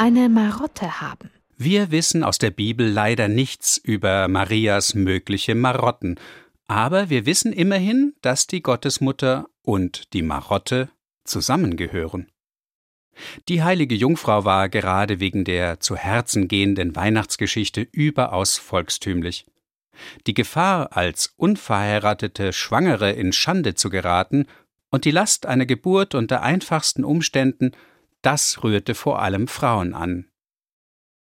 eine Marotte haben. Wir wissen aus der Bibel leider nichts über Marias mögliche Marotten, aber wir wissen immerhin, dass die Gottesmutter und die Marotte zusammengehören. Die heilige Jungfrau war gerade wegen der zu Herzen gehenden Weihnachtsgeschichte überaus volkstümlich. Die Gefahr, als unverheiratete Schwangere in Schande zu geraten und die Last einer Geburt unter einfachsten Umständen, das rührte vor allem Frauen an.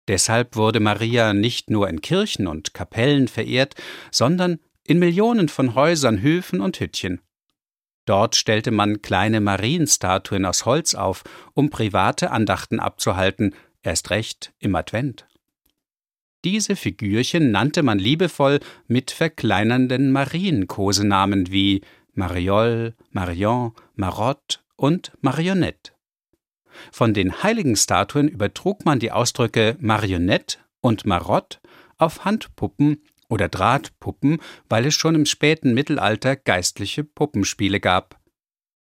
Deshalb wurde Maria nicht nur in Kirchen und Kapellen verehrt, sondern in Millionen von Häusern, Höfen und Hüttchen. Dort stellte man kleine Marienstatuen aus Holz auf, um private Andachten abzuhalten, erst recht im Advent. Diese Figürchen nannte man liebevoll mit verkleinernden Marienkosenamen wie Mariol, Marion, Marotte und Marionette. Von den heiligen Statuen übertrug man die Ausdrücke Marionette und Marotte auf Handpuppen oder Drahtpuppen, weil es schon im späten Mittelalter geistliche Puppenspiele gab.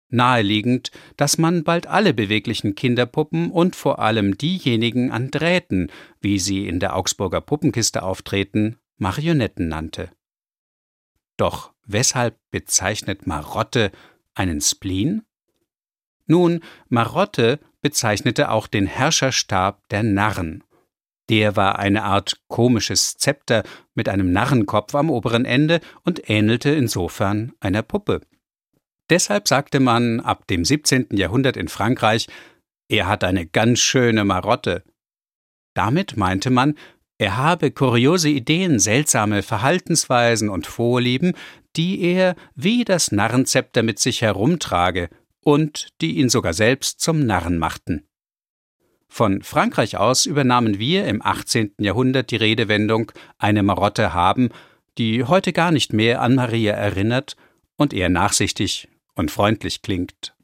Naheliegend, dass man bald alle beweglichen Kinderpuppen und vor allem diejenigen an Drähten, wie sie in der Augsburger Puppenkiste auftreten, Marionetten nannte. Doch weshalb bezeichnet Marotte einen Spleen? Nun, Marotte bezeichnete auch den Herrscherstab der Narren. Der war eine Art komisches Zepter mit einem Narrenkopf am oberen Ende und ähnelte insofern einer Puppe. Deshalb sagte man ab dem 17. Jahrhundert in Frankreich, er hat eine ganz schöne Marotte. Damit meinte man, er habe kuriose Ideen, seltsame Verhaltensweisen und Vorlieben, die er wie das Narrenzepter mit sich herumtrage und die ihn sogar selbst zum Narren machten. Von Frankreich aus übernahmen wir im 18. Jahrhundert die Redewendung eine Marotte haben, die heute gar nicht mehr an Maria erinnert und eher nachsichtig und freundlich klingt